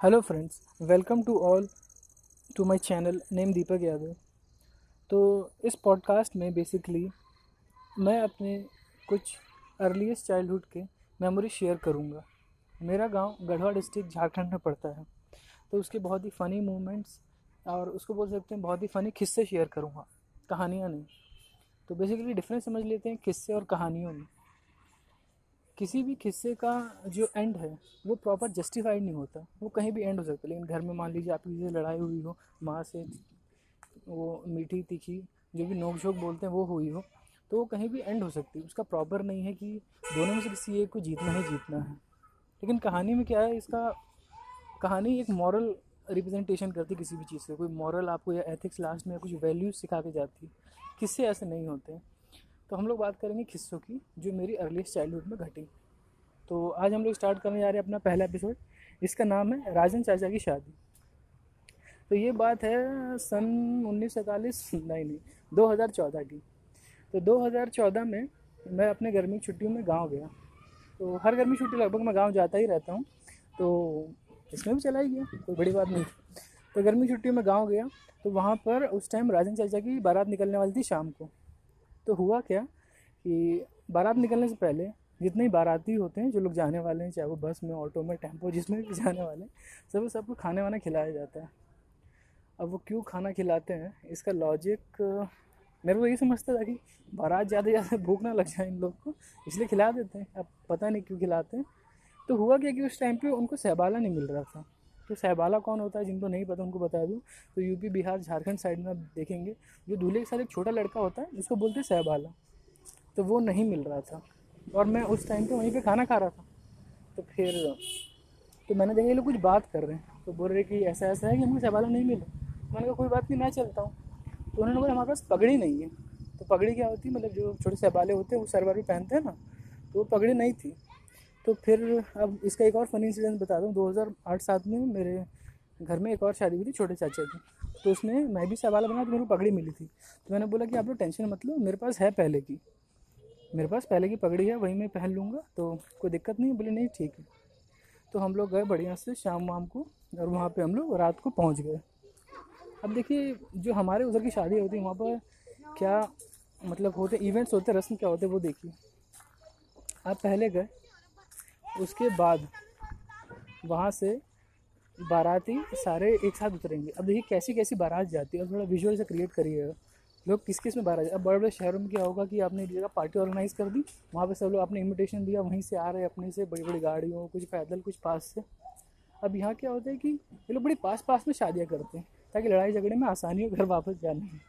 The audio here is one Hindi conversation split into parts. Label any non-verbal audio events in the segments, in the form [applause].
Hello friends welcome to all to my channel name Deepak Yadav तो इस पॉडकास्ट में बेसिकली मैं अपने कुछ अर्लीस्ट चाइल्डहुड के मेमोरी शेयर करूँगा। मेरा गाँव गढ़वा डिस्ट्रिक्ट झारखंड में पड़ता है। तो उसके बहुत ही फ़नी मोमेंट्स और उसको बोल सकते हैं बहुत ही फ़नी किस्से शेयर करूँगा, कहानियाँ नहीं। तो बेसिकली डिफरेंस समझ लेते हैं किस्से और कहानियों में। किसी भी किस्से का जो एंड है, वो प्रॉपर जस्टिफाइड नहीं होता। वो कहीं भी एंड हो सकता है, लेकिन घर में मान लीजिए आपकी से लड़ाई हुई हो, माँ से वो मीठी तीखी जो भी नोक झोंक बोलते हैं, वो हुई हो तो वो कहीं भी एंड हो सकती है। उसका प्रॉपर नहीं है कि दोनों में से किसी एक को जीतना ही जीतना है। लेकिन कहानी में क्या है, इसका कहानी एक मॉरल रिप्रेजेंटेशन करती किसी भी चीज़ से कोई मॉरल आपको या एथिक्स लास्ट में कुछ वैल्यूज़ सिखा के जाती किससे ऐसे नहीं होते तो हम लोग बात करेंगे किस्सों की, जो मेरी अर्लीस्ट चाइल्डहुड में घटी। तो आज हम लोग स्टार्ट करने जा रहे हैं अपना पहला एपिसोड इसका नाम है राजन चाचा की शादी। तो ये बात है सन उन्नीस सौ इकतालीस नहीं नहीं, दो हज़ार चौदह की। तो दो हज़ार चौदह में मैं अपने गर्मी छुट्टियों में गाँव गया। तो हर गर्मी छुट्टी लगभग मैं गाँव जाता ही रहता हूँ। तो इसमें भी चला ही गया, कोई बड़ी बात नहीं। तो गर्मी छुट्टियों में गाँव गया तो वहाँ पर उस टाइम राजन चाचा की बारात निकलने वाली थी शाम को। तो हुआ क्या कि बारात निकलने से पहले जितने ही बाराती होते हैं, जो लोग जाने वाले हैं, चाहे वो बस में, ऑटो में, टेंपो, जिसमें भी जाने वाले हैं सब सबको खाने वाना खिलाया जाता है। अब वो क्यों खाना खिलाते हैं, इसका लॉजिक मेरे को यही समझता था कि बारात ज़्यादा ज़्यादा भूख ना लग जाए इन लोग को, इसलिए खिला देते हैं। अब पता नहीं क्यों खिलाते हैं। तो हुआ क्या कि उस टाइम पे उनको सहबाला नहीं मिल रहा था। तो सहबाला कौन होता है जिनको नहीं पता, उनको बता दूँ। तो यूपी बिहार, झारखंड साइड में आप देखेंगे, जो दूल्हे के साथ एक छोटा लड़का होता है, जिसको बोलते हैं सहबाला। तो वो नहीं मिल रहा था। और मैं उस टाइम पे वहीं पे खाना खा रहा था। तो फिर तो मैंने देखा, ये लोग कुछ बात कर रहे हैं। तो बोल रहे कि ऐसा ऐसा है कि हमको सहबाला नहीं मिला। मैंने कहा, कोई बात नहीं, मैं चलता हूँ। तो उन्होंने बोला, हमारे पास पगड़ी नहीं है। तो पगड़ी क्या होती है? मतलब जो छोटे सहबाले होते हैं, वो सरवर भी पहनते हैं ना तो वो पगड़ी नहीं थी। तो फिर अब इसका एक और फ़नी इंसिडेंट बता दूँ। 2008 सात में मेरे घर में एक और शादी हुई थी, छोटे चाचा की। तो उसमें मैं भी सवाल बना तो मेरे को पगड़ी मिली थी। तो मैंने बोला कि आप लोग टेंशन मत लो, मेरे पास है पहले की। मेरे पास पहले की पगड़ी है, वही मैं पहन लूँगा तो कोई दिक्कत नहीं। बोले, नहीं, ठीक है। तो हम लोग गए बढ़िया से शाम वाम को, और वहाँ पर हम लोग रात को पहुँच गए। अब देखिए, जो हमारे उधर की शादी होती है, वहाँ पर क्या मतलब होते इवेंट्स होते, रस्म क्या होते, वो देखिए। आप पहले गए उसके बाद वहाँ से बाराती सारे एक साथ उतरेंगे। अब देखिए कैसी कैसी बारात जाती है। और थोड़ा विजुअल से क्रिएट करिएगा लोग किस किसमें बारात अब बड़े बड़े शहरों में क्या होगा कि आपने एक जगह पार्टी ऑर्गेनाइज कर दी, वहाँ पे सब लोग आपने इनविटेशन दिया, वहीं से आ रहे अपने से बड़ी बड़ी गाड़ियों, कुछ पैदल, कुछ पास से। अब यहाँ क्या होता है कि ये लोग बड़ी पास पास में शादियाँ करते हैं, ताकि लड़ाई झगड़े में आसानी हो घर वापस जाने में।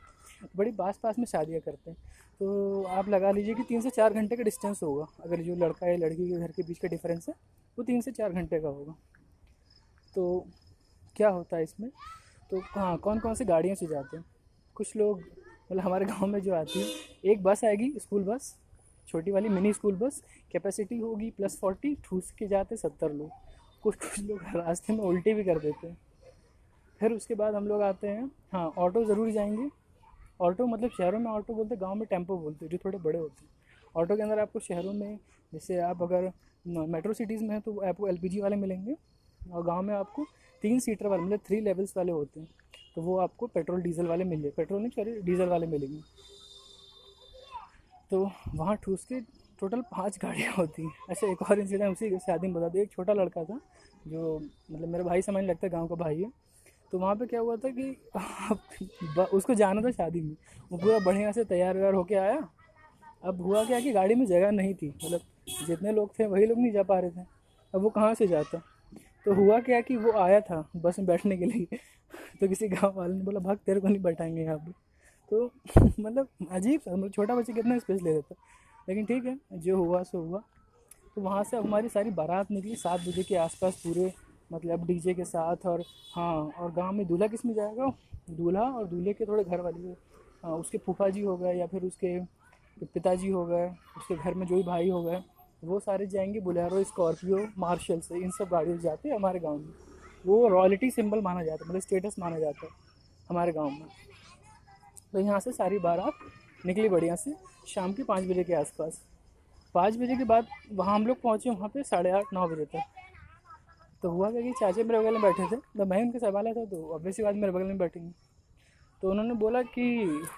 बड़ी पास पास में शादियाँ करते हैं। तो आप लगा लीजिए कि तीन से चार घंटे का डिस्टेंस होगा। अगर जो लड़का या लड़की के घर के बीच का डिफरेंस है, वो तीन से चार घंटे का होगा। तो क्या होता है इसमें? तो हाँ कौन कौन सी गाड़ियों से जाते हैं? कुछ लोग मतलब हमारे गाँव में जो आती है, एक बस आएगी स्कूल बस छोटी वाली मिनी स्कूल बस कैपेसिटी होगी प्लस फोर्टी ठूस के जाते सत्तर लोग। कुछ कुछ लोग रास्ते में उल्टी भी कर देते हैं। फिर उसके बाद हम लोग आते हैं हाँ ऑटो ज़रूर जाएँगे। ऑटो मतलब शहरों में ऑटो बोलते गाँव में टेंपो बोलते हैं, जो थोड़े बड़े होते हैं। ऑटो के अंदर आपको शहरों में, जैसे आप अगर मेट्रो सिटीज़ में हैं तो आपको एलपीजी वाले मिलेंगे। और गाँव में आपको तीन सीटर वाले मतलब थ्री लेवल्स वाले होते हैं। तो वो आपको पेट्रोल, डीजल वाले मिल जाए। पेट्रोल नहीं, सॉरी, डीजल वाले मिलेंगे। तो वहाँ ठूस के टोटल पाँच गाड़ियाँ होती हैं। अच्छा एक और इंसिडेंट उसी शादी में बता दो। एक छोटा लड़का था, जो मतलब मेरे भाई समझ लगता है गाँव का भाई है। तो वहाँ पे क्या हुआ था कि [laughs] उसको जाना था शादी में। वो पूरा बढ़िया से तैयार व्यार होके आया। अब हुआ क्या कि गाड़ी में जगह नहीं थी। मतलब जितने लोग थे, वही लोग नहीं जा पा रहे थे। अब वो कहाँ से जाता? तो हुआ क्या कि वो आया था बस में बैठने के लिए। [laughs] तो किसी गाँव वाले ने बोला, भाग, तेरे को नहीं बैठाएँगे यहाँ पर तो [laughs] मतलब अजीब सा मतलब छोटा बच्चा कितना स्पेस ले लेता। लेकिन ठीक है, जो हुआ सो हुआ। तो वहाँ से हमारी सारी बारात निकली। सात बजे के आसपास पूरे मतलब डीजे के साथ और हाँ और गाँव में दूल्हा किसमें जाएगा? दूल्हा और दूल्हे के थोड़े घर वाले। हाँ उसके फूफा जी हो गए या फिर उसके पिताजी हो गए, उसके घर में जो भी भाई हो गए, वो सारे जाएँगे बुलेरो, स्कॉर्पियो, मार्शल से, इन सब गाड़ियों से जाते हैं हमारे गाँव में। वो रॉयल्टी सिंबल माना जाता है मतलब स्टेटस माना जाता है हमारे गाँव में। तो यहाँ से सारी बारात निकली बढ़िया से शाम के पाँच बजे के आसपास। पाँच बजे के बाद वहाँ हम लोग पहुँचे वहाँ पे साढ़े आठ, नौ बजे तक। तो हुआ क्या कि चाचा मेरे बगल में बैठे थे तो मैं उनके सवाल था तो ऑब्वियसली बात मेरे बगल में बैठेंगे। तो उन्होंने बोला कि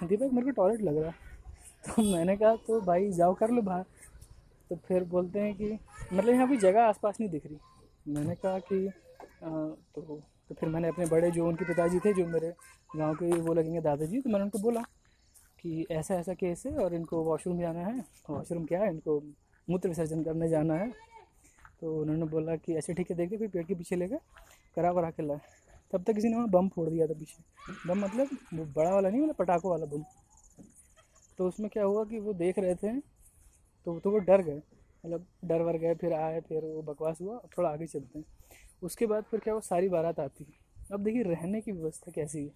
दीपक मेरे को टॉयलेट लग रहा [laughs] तो मैंने कहा तो भाई जाओ कर लो बाहर। तो फिर बोलते हैं कि मतलब यहाँ कोई जगह आसपास नहीं दिख रही। मैंने कहा कि आ, तो तो फिर मैंने अपने बड़े जो उनके पिताजी थे जो मेरे गाँव के वो लगेंगे दादाजी तो मैंने उनको बोला कि ऐसा ऐसा केस है और इनको वॉशरूम जाना है। वॉशरूम क्या है? इनको मूत्र विसर्जन करने जाना है। तो उन्होंने बोला कि अच्छा ठीक है, देखते कोई पेड़ के पीछे लेकर करा करा के लाए। तब तक किसी ने वहाँ बम फोड़ दिया था पीछे। बम मतलब वो बड़ा वाला नहीं मतलब पटाखों वाला बम। तो उसमें क्या हुआ कि वो देख रहे थे तो तो वो डर गए मतलब डर वर गए, फिर आए, फिर वो बकवास हुआ थोड़ा आगे चलते हैं। उसके बाद फिर क्या, वो सारी बारात आती। है अब देखिए, रहने की व्यवस्था कैसी है?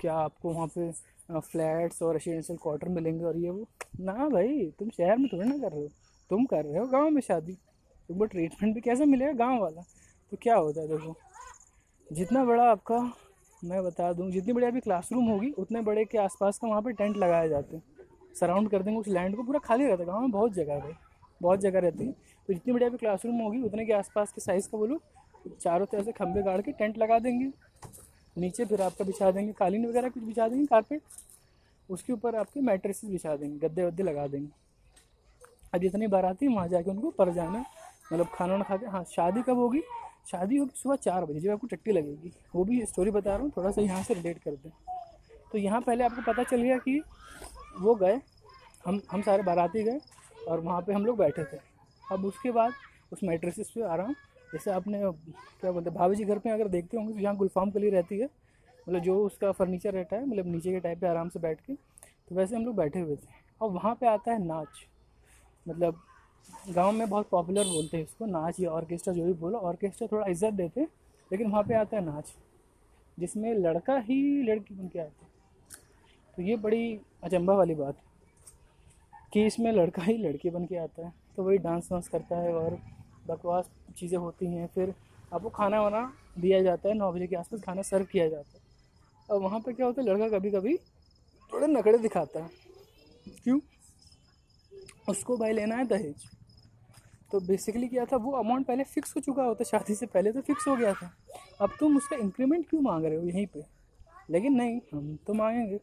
क्या आपको वहाँ पे फ्लैट्स और रेसिडेंशियल क्वार्टर मिलेंगे और ये वो? ना भाई, तुम शहर में थोड़ी ना कर रहे हो। तुम कर रहे हो, गाँव में शादी। तुमको ट्रीटमेंट भी कैसे मिलेगा गाँव वाला? तो क्या होता है देखो, जितना बड़ा आपका, मैं बता दूँ, जितनी बड़ी आपकी क्लासरूम होगी, उतने बड़े के आसपास का वहाँ पे टेंट लगाए जाते हैं। सराउंड कर देंगे, उस लैंड को पूरा खाली रहता है। गाँव में बहुत जगह है बहुत जगह रहती है। तो जितनी बड़ी आपकी क्लासरूम होगी, उतने के आसपास के साइज़ का बोलो चारों तरफ़ से खंभे गाड़ के टेंट लगा देंगे। नीचे फिर आपका बिछा देंगे, कालीन वगैरह कुछ बिछा देंगे कारपेट उसके ऊपर आपके मैट्रेसेस बिछा देंगे, गद्दे वद्दे लगा देंगे। अब जितनी बाराती वहाँ जाके उनको पर जाना मतलब खाना वाना खा के हाँ शादी कब होगी? शादी होगी सुबह चार बजे, जब आपको टट्टी लगेगी। वो भी स्टोरी बता रहा हूँ, थोड़ा सा यहाँ से रिलेट कर दें तो यहाँ पहले आपको पता चल गया कि वो गए, हम हम सारे बाराती गए और वहाँ पे हम लोग बैठे थे। अब उसके बाद उस मेट्रेसिस पे आराम जैसे आपने, क्या बोलते हैं, भाभी जी घर पे अगर देखते होंगे तो यहाँ गुलफाम कली रहती है। मतलब जो उसका फर्नीचर रहता है मतलब नीचे के टाइप पे आराम से बैठ के। तो वैसे हम लोग बैठे हुए थे। और वहाँ पे आता है नाच। मतलब गाँव में बहुत पॉपुलर बोलते हैं इसको, नाच या ऑर्केस्ट्रा जो भी बोलो ऑर्केस्ट्रा थोड़ा इज़्ज़त देते हैं, लेकिन वहाँ पे आता है नाच, जिसमें लड़का ही लड़की बन के आते तो ये बड़ी अचंभा वाली बात है कि इसमें लड़का ही लड़की बन के आता है तो वही डांस वांस करता है और बकवास चीज़ें होती हैं। फिर आपको खाना वाना दिया जाता है, नौ बजे के आसपास खाना सर्व किया जाता है। और वहाँ पे क्या होता है, लड़का कभी कभी थोड़े नकड़े दिखाता है। क्यों? उसको भाई लेना है दहेज। तो बेसिकली क्या था, वो अमाउंट पहले फिक्स हो चुका होता, शादी से पहले तो फिक्स हो गया था। अब तुम उसका इंक्रीमेंट क्यों मांग रहे हो यहीं पे? लेकिन नहीं, हम तो मांगेंगे।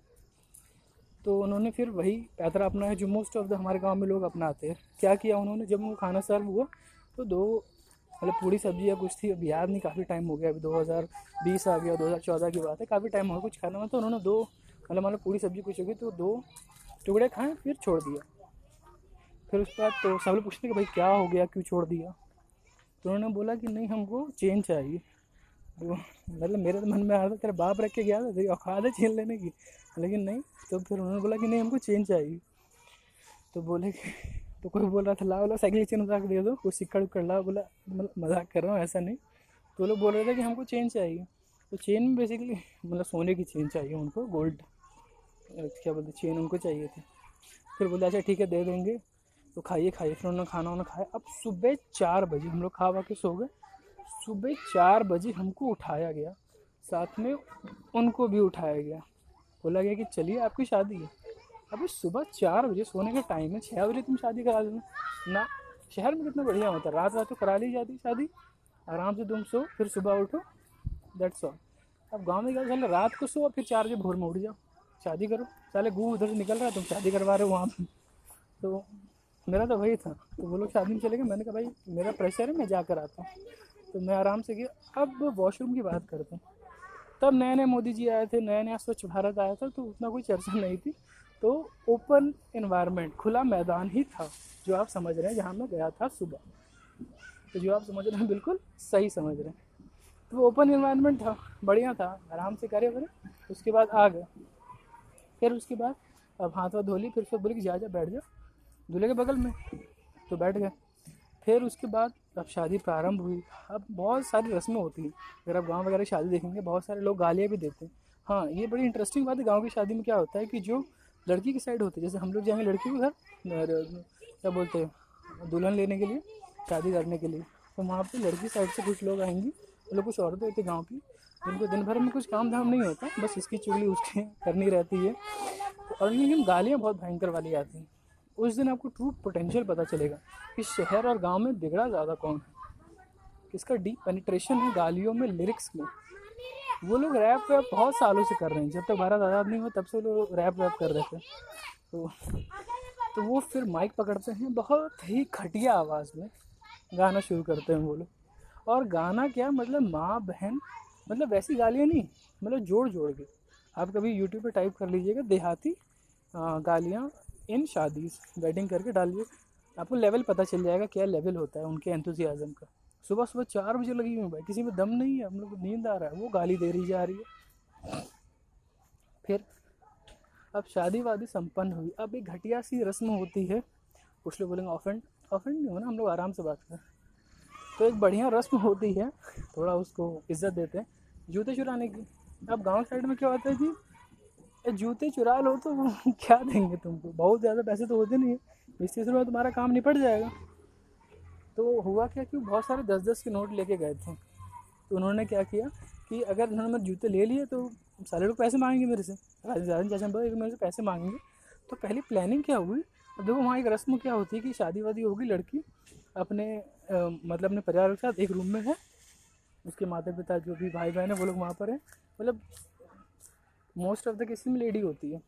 तो उन्होंने फिर वही पैतरा है जो मोस्ट ऑफ़ द हमारे गाँव में लोग अपनाते हैं। क्या किया उन्होंने, जब वो खाना सर्व हुआ तो दो मतलब पूरी सब्ज़ी या कुछ थी, अब याद नहीं, काफ़ी टाइम हो गया। अभी 2020 आ गया 2014 की बात है, काफ़ी टाइम हो गया कुछ खाना। में तो उन्होंने दो मतलब मतलब पूरी सब्ज़ी कुछ होगी तो दो टुकड़े खाएँ, फिर छोड़ दिया। फिर उसके बाद तो सब लोग पूछते कि भाई क्या हो गया? क्यों छोड़ दिया? तो उन्होंने बोला कि नहीं, हमको चेन चाहिए। तो मतलब मेरे तो मन में आ रहा था, तेरा बाप रख के गया था, तेरी औकात है चेन लेने की। लेकिन नहीं तो फिर उन्होंने बोला कि नहीं, हमको चेन चाहिए। तो बोले कि तो कोई बोल रहा था ला बोला साइकिल चेन उठा के दे दो कोई सिक्कड़ उक्कड़ ला बोला मतलब मज़ाक कर रहा हूँ, ऐसा नहीं। तो लोग बोल रहे थे कि हमको चेन चाहिए। तो चेन में बेसिकली मतलब सोने की चेन चाहिए उनको गोल्ड क्या बोलते चेन उनको चाहिए थी। फिर बोले अच्छा ठीक है, दे देंगे। तो खाइए खाइए। फिर उन्होंने खाना वाना खाया। अब सुबह चार बजे हम लोग खा के सो गए। सुबह चार बजे हमको उठाया गया। साथ में उनको भी उठाया गया। बोला गया कि चलिए, आपकी शादी है। अभी सुबह चार बजे सोने का टाइम है। छः बजे तुम शादी करा देना। ना, शहर में कितना बढ़िया होता है। रात रात तो करा ली जाती शादी। आराम से तुम सो, फिर सुबह उठो। दैट्स ऑल अब गाँव में क्या चल रात को सो फिर चार बजे भोर में उठ जाओ। शादी करो। चले गू उधर से निकल रहा है, तुम शादी करवा रहे हो वहाँ पर तो मेरा तो वही था। तो वो लोग शादी में चले गए। मैंने कहा, भाई, मेरा प्रेशर है, मैं जा कर आता हूँ। तो मैं आराम से गया। अब वॉशरूम की बात करता हूँ। तब नए नए मोदी जी आए थे नया नया स्वच्छ भारत आया था तो उतना कोई चर्चा नहीं थी। तो ओपन इन्वायरमेंट खुला मैदान ही था, जो आप समझ रहे हैं, जहाँ मैं गया था सुबह। तो जो आप समझ रहे हैं, बिल्कुल सही समझ रहे हैं। तो वो ओपन इन्वायरमेंट था, बढ़िया था, आराम से करे बने उसके बाद आ गए। फिर उसके बाद, अब हाथ वाथ धोली फिर उसको बोले कि जा जा, बैठ जाओ दूल्हे के बगल में तो बैठ गए। फिर उसके बाद अब शादी प्रारंभ हुई। अब बहुत सारी रस्में होती हैं। अगर आप गाँव वगैरह शादी देखेंगे, बहुत सारे लोग गालियाँ भी देते हैं। हाँ ये बड़ी इंटरेस्टिंग बात है, गाँव की शादी में क्या होता है कि जो लड़की की साइड होती है, जैसे हम लोग जाएँगे लड़की के घर क्या बोलते हैं, दुल्हन लेने के लिए, शादी करने के लिए तो वहाँ पर लड़की साइड से कुछ लोग आएँगी। वो लोग कुछ औरतें होती गाँव की उनको दिन भर में कुछ काम धाम नहीं होता, बस इसकी चुगली उसकी [laughs] करनी रहती है। और लेकिन गालियाँ बहुत भयंकर वाली आती हैं। उस दिन आपको ट्रू पोटेंशियल पता चलेगा कि शहर और गाँव में बिगड़ा ज़्यादा कौन है। किसका डीप पेनिट्रेशन है गालियों में लिरिक्स में। वो लोग रैप वैप बहुत सालों से कर रहे हैं। जब तक भारत आज़ाद नहीं हुआ, तब से लोग रैप वैप कर रहे थे। तो तो वो फिर माइक पकड़ते हैं, बहुत ही घटिया आवाज़ में गाना शुरू करते हैं वो लोग। और गाना क्या मतलब माँ, बहन मतलब वैसी गालियाँ नहीं मतलब जोड़ जोड़ के। आप कभी यूट्यूब पे टाइप कर लीजिएगा, देहाती गालियाँ इन शादी वेडिंग करके डालिए। आपको लेवल पता चल जाएगा क्या लेवल होता है उनके एंथुजियाज़म का। सुबह सुबह चार बजे लगी हुई भाई, किसी में दम नहीं है, हम लोग नींद आ रहा है, वो गाली दे रही जा रही है। फिर, अब शादी वादी संपन्न हुई। अब एक घटिया सी रस्म होती है। कुछ लोग बोलेंगे ऑफेंड ऑफेंड नहीं हो ना हम लोग आराम से बात करें। तो एक बढ़िया रस्म होती है। थोड़ा उसको इज़्ज़त देते हैं। जूते चुराने की। अब गाँव साइड में क्या होता है कि जूते चुरा लो तो [laughs] क्या देंगे तुमको? बहुत ज़्यादा पैसे तो होते नहीं है। इस चीज़ में तुम्हारा काम निपट जाएगा। तो हुआ क्या कि बहुत सारे दस दस के नोट लेके गए थे। तो उन्होंने क्या किया कि अगर उन्होंने मेरे जूते ले लिए तो सारे लोग पैसे मांगेंगे मेरे से। राजन चाचा मेरे से पैसे मांगेंगे। तो पहली प्लानिंग क्या हुई? अब देखो वहाँ एक रस्म क्या होती है कि शादी वादी होगी लड़की अपने आ, मतलब अपने परिवार के साथ एक रूम में है। उसके माता पिता जो भी भाई बहन है वो लोग वहाँ पर हैं। मतलब मोस्ट ऑफ़ द केस में लेडी होती है।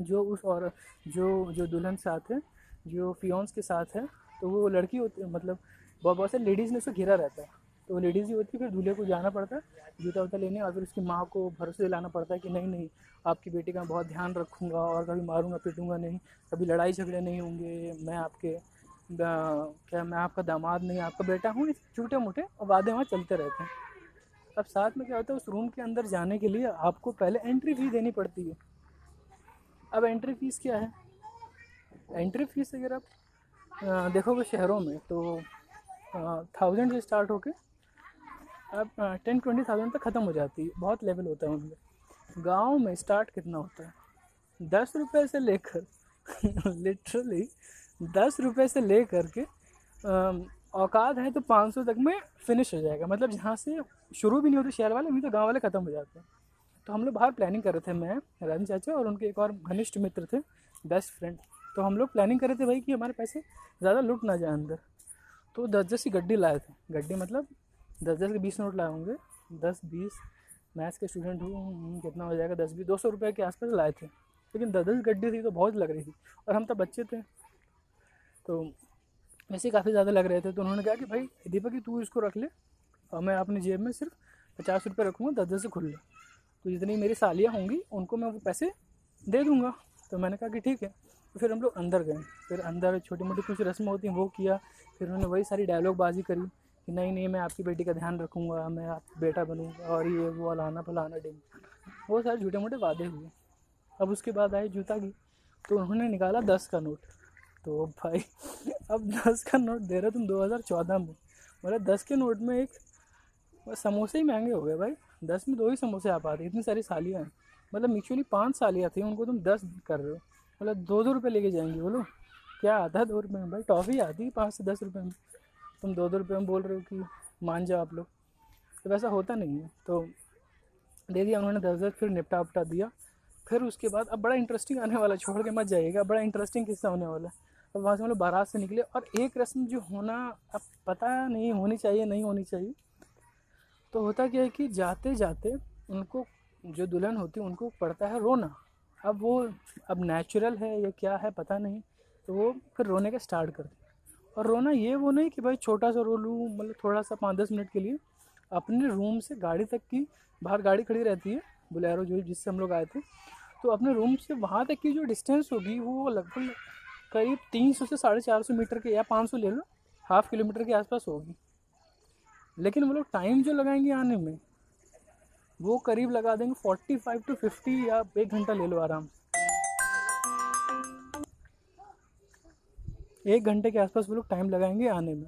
जो उस और, जो जो दुल्हन साथ है, जो फियोन्स के साथ है तो वो लड़की होती है मतलब बहुत बहुत से लेडीज़ ने उसको घेरा रहता है। तो वो लेडीज़ ही होती है, फिर दूल्हे को जाना पड़ता है जूता वूता लेने, और फिर उसकी माँ को भरोसे दिलाना पड़ता है कि नहीं नहीं, आपकी बेटी का बहुत ध्यान रखूँगा, और कभी मारूँगा, पीटूँगा नहीं, कभी लड़ाई झगड़े नहीं होंगे, मैं आपके क्या, मैं आपका दामाद नहीं, आपका बेटा हूँ छोटे मोटे और वादे वहाँ चलते रहते हैं। अब साथ में क्या होता है, उस रूम के अंदर जाने के लिए आपको पहले एंट्री फ़ीस देनी पड़ती है। अब एंट्री फ़ीस क्या है? एंट्री फ़ीस अगर आप देखोगे शहरों में तो थाउज़ेंड से स्टार्ट होके अब टेन ट्वेंटी थाउज़ेंड तक ख़त्म हो जाती है। बहुत लेवल होता है उनमें। गाँव में स्टार्ट कितना होता है? दस रुपये से लेकर [laughs] लिटरली दस रुपये से ले कर के औकात है तो पाँच सौ तक में फिनिश हो जाएगा। मतलब जहाँ से शुरू भी नहीं होती, शहर वाले अभी तो गाँव वाले ख़त्म हो जाते हैं। तो हम लोग बाहर प्लानिंग कर रहे थे, मैं राजन चाचा और उनके एक और घनिष्ठ मित्र थे बेस्ट फ्रेंड तो हम लोग प्लानिंग कर रहे थे भाई कि हमारे पैसे ज़्यादा लुट ना जाए अंदर। तो दस दस की गड्डी लाए थे। गड्डी मतलब दस दस के बीस नोट लाए होंगे। दस बीस मैथ्स के स्टूडेंट हूँ कितना हो जाएगा? दस बीस दो सौ रुपये के आसपास लाए थे। लेकिन दस दस गड्डी थी तो बहुत लग रही थी। और हम तो बच्चे थे। तो वैसे काफ़ी ज़्यादा लग रहे थे। तो उन्होंने कहा कि भाई, दीपक कि तू इसको रख ले। और मैं अपनी जेब में सिर्फ़ पचास रुपये रखूँगा, दस दस खुल ले। तो जितनी मेरी सालियाँ होंगी, उनको मैं वो पैसे दे दूँगा। तो मैंने कहा कि ठीक है। तो फिर हम लोग अंदर गए। फिर अंदर छोटी मोटी कुछ रस्म होती हैं, वो किया। फिर उन्होंने वही सारी डायलॉग बाजी करी कि नहीं नहीं, मैं आपकी बेटी का ध्यान रखूँगा, मैं आप बेटा बनूँगा और ये, वो, अलाना फलाना डिंग वो सारे छोटे मोटे वादे हुए। अब उसके बाद आए जूता की। तो उन्होंने निकाला दस का नोट। तो भाई, अब दस का नोट दे रहे तुम दो हज़ार चौदह में। मतलब दस के नोट में एक समोसे ही महँगे हो गए भाई। दस में दो ही समोसे आ पाते, इतनी सारी सालियाँ हैं। मतलब मिक्चुअली पाँच सालियाँ थी, उनको तुम दस कर रहे हो। मतलब दो दो रुपये लेके जाएँगे, बोलो। क्या आता है दो रुपये में? भाई टॉफ़ी आती है पाँच से दस रुपये में। तुम दो दो रुपये में बोल रहे हो कि मान जाओ आप लोग। तो वैसा होता नहीं है। तो दे दिया उन्होंने दस दस, फिर निपटा उपटा दिया। फिर उसके बाद अब बड़ा इंटरेस्टिंग आने वाला, छोड़ के मत जाइएगा। बड़ा इंटरेस्टिंग किस्सा होने वाला है। अब वहाँ से हम लोग बारात से निकले और एक रस्म जो होना अब पता नहीं होनी चाहिए, नहीं होनी चाहिए। तो होता क्या है कि जाते जाते उनको जो दुल्हन होती है, उनको पड़ता है रोना। अब वो, अब नेचुरल है या क्या है, पता नहीं। तो वो फिर रोने का स्टार्ट करते और रोना ये वो नहीं कि भाई छोटा सा रो लूँ मतलब थोड़ा सा पाँच दस मिनट के लिए। अपने रूम से गाड़ी तक की, बाहर गाड़ी खड़ी रहती है, बुलेरो जो जिससे हम लोग आए थे। तो अपने रूम से वहाँ तक की जो डिस्टेंस होगी, वो लगभग करीब तीन सौ से साढ़े चार सौ मीटर के या पाँच सौ ले लो हाफ़ किलोमीटर के आसपास होगी। लेकिन वो लोग टाइम जो लगाएँगे आने में, वो करीब लगा देंगे फोर्टी फाइव टू फिफ्टी या एक घंटा ले लो आराम एक घंटे के आसपास वो लोग टाइम लगाएँगे आने में।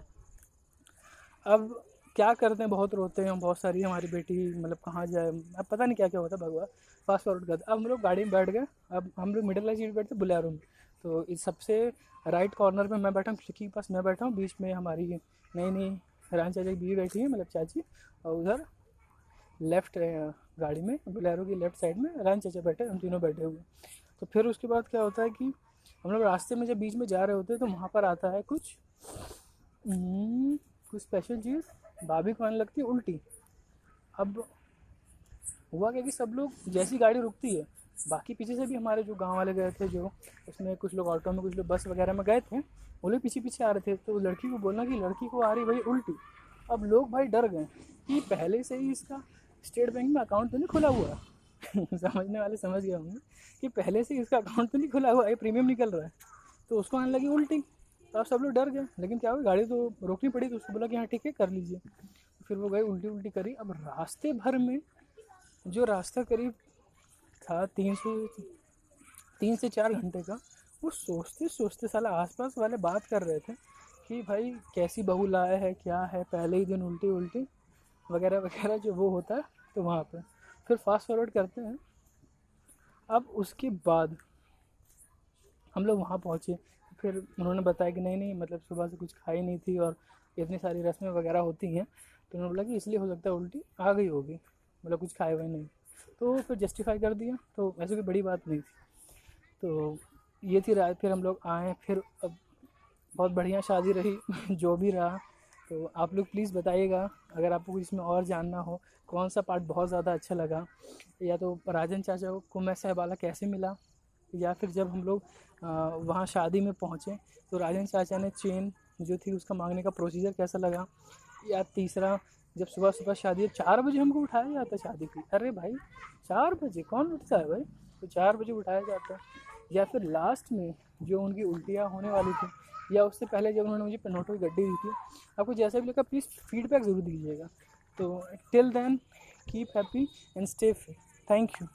अब क्या करते हैं? बहुत रोते हैं, बहुत सारी हमारी बेटी मतलब कहाँ जाए? अब पता नहीं क्या क्या होता भगवान। फास्ट फॉरवर्ड करते अब हम लोग गाड़ी में बैठ गए। अब हम लोग मिडिल क्लास सीट बैठते बुलेरो में। तो इस सबसे राइट कॉर्नर में मैं बैठा हूँ, खिड़की के पास मैं बैठा हूँ। बीच में हमारी नई नई रान चाचा की बीवी बैठी है मतलब चाची और उधर लेफ़्ट गाड़ी में बोलेरो की लेफ़्ट साइड में रान चाचा बैठे हम तीनों बैठे हुए। तो फिर उसके बाद क्या होता है कि हम लोग रास्ते में जब बीच में जा रहे होते हैं तो वहाँ पर आता है कुछ हम्म, कुछ स्पेशल चीज़ भाभी को आने लगती है उल्टी। अब हुआ क्या कि सब लोग जैसी गाड़ी रुकती है बाकी पीछे से भी हमारे जो गाँव वाले गए थे जो उसमें कुछ लोग ऑटो में कुछ लोग बस वगैरह में गए थे वो लोग पीछे पीछे आ रहे थे तो लड़की को बोलना कि लड़की को आ रही भाई उल्टी। अब लोग भाई डर गए कि पहले से ही इसका स्टेट बैंक में अकाउंट तो नहीं खुला हुआ [laughs] समझने वाले समझ गए होंगे कि पहले से इसका अकाउंट तो नहीं खुला हुआ है प्रीमियम निकल रहा है। तो उसको आने लगी उल्टी। तो अब सब लोग डर गए, लेकिन क्या हुआ, गाड़ी तो रोकनी पड़ी तो उसको बोला कि हाँ ठीक है, कर लीजिए। तो फिर वो गए उल्टी उल्टी करी। अब रास्ते भर में जो रास्ता करीब था तीन सौ, तीन से चार घंटे का वो सोचते सोचते साला आसपास वाले बात कर रहे थे कि भाई कैसी बहू लाया है, क्या है, पहले ही दिन उल्टी उल्टी वगैरह वगैरह जो वो होता है तो वहाँ पर फिर फास्ट फॉरवर्ड करते हैं। अब उसके बाद हम लोग वहाँ पहुँचे। फिर उन्होंने बताया कि नहीं नहीं मतलब सुबह से कुछ खाई नहीं थी और इतनी सारी रस्में वगैरह होती हैं तो उन्होंने बोला कि इसलिए हो सकता है उल्टी आ गई होगी मतलब कुछ खाए हुए नहीं। तो फिर जस्टिफाई कर दिया तो ऐसी कोई बड़ी बात नहीं थी। तो ये थी रात, फिर हम लोग आए, फिर अब बहुत बढ़िया शादी रही, [laughs] जो भी रहा। तो आप लोग प्लीज़ बताइएगा, अगर आपको इसमें और जानना हो, कौन सा पार्ट बहुत ज़्यादा अच्छा लगा? या तो राजन चाचा को मैं सहबाला कैसे मिला? या फिर जब हम लोग वहाँ शादी में पहुँचे तो राजन चाचा ने चेन जो थी उसका मांगने का प्रोसीजर कैसा लगा? या तीसरा, जब सुबह सुबह शादी, चार बजे हमको उठाया जाता शादी की? अरे भाई, चार बजे? कौन उठता है भाई? तो चार बजे उठाया जाता है। या फिर लास्ट में जो उनकी उल्टियाँ होने वाली थी, या उससे पहले जब उन्होंने मुझे पेनोटो की गड्डी दी थी आपको जैसा भी लगा प्लीज़ फीडबैक ज़रूर दीजिएगा। तो till then keep happy and stay fit thank you